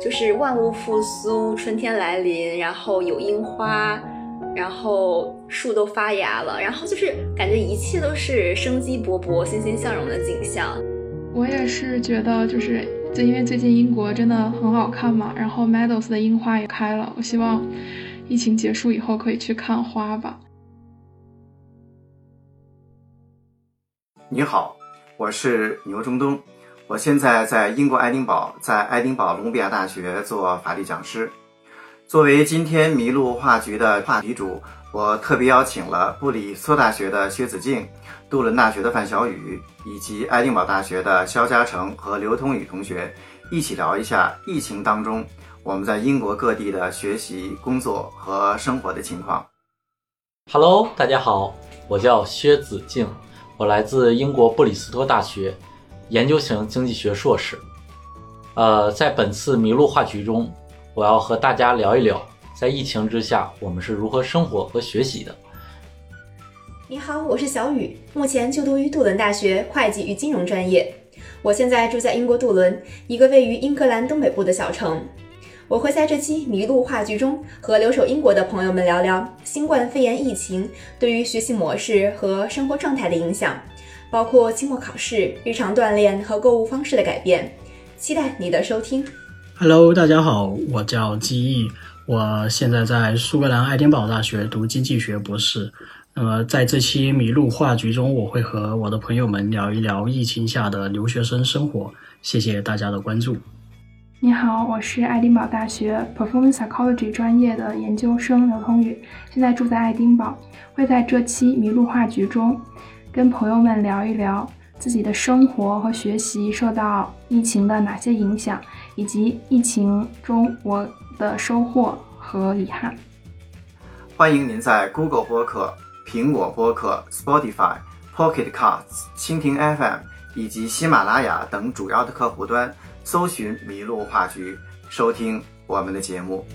就是万物复苏，春天来临，然后有樱花，然后树都发芽了，然后就是感觉一切都是生机勃勃、欣欣向荣的景象。我也是觉得，就是就因为最近英国真的很好看嘛，然后 Meadows 的樱花也开了，我希望疫情结束以后可以去看花吧。你好，我是牛中东。我现在在英国爱丁堡，在爱丁堡隆比亚大学做法律讲师。作为今天麋鹿画局的话题主，我特别邀请了布里斯托大学的薛子敬、杜伦大学的范小雨以及爱丁堡大学的肖嘉诚和刘通宇同学，一起聊一下疫情当中我们在英国各地的学习、工作和生活的情况。Hello，大家好，我叫薛子敬，我来自英国布里斯托大学。研究型经济学硕士，呃，在本次麋鹿话局中，我要和大家聊一聊，在疫情之下，我们是如何生活和学习的。你好，我是小雨，目前就读于杜伦大学会计与金融专业。我现在住在英国杜伦，一个位于英格兰东北部的小城。我会在这期麋鹿话局中和留守英国的朋友们聊聊新冠肺炎疫情对于学习模式和生活状态的影响。包括期末考试、日常锻炼和购物方式的改变，期待你的收听。Hello，大家好，我叫基毅，我现在在苏格兰爱丁堡大学读经济学博士。那么在这期麋鹿话局中，我会和我的朋友们聊一聊疫情下的留学生生活。谢谢大家的关注。你好，我是爱丁堡大学 Performance Psychology 专业的研究生刘通宇，现在住在爱丁堡，会在这期麋鹿话局中。跟朋友们聊一聊自己的生活和学习受到疫情的哪些影响，以及疫情中我的收获和遗憾。欢迎您在 Google 播客、苹果播客、Spotify、Pocket Casts、蜻蜓 FM 以及喜马拉雅等主要的客户端搜寻“麋鹿话剧”，收听我们的节目。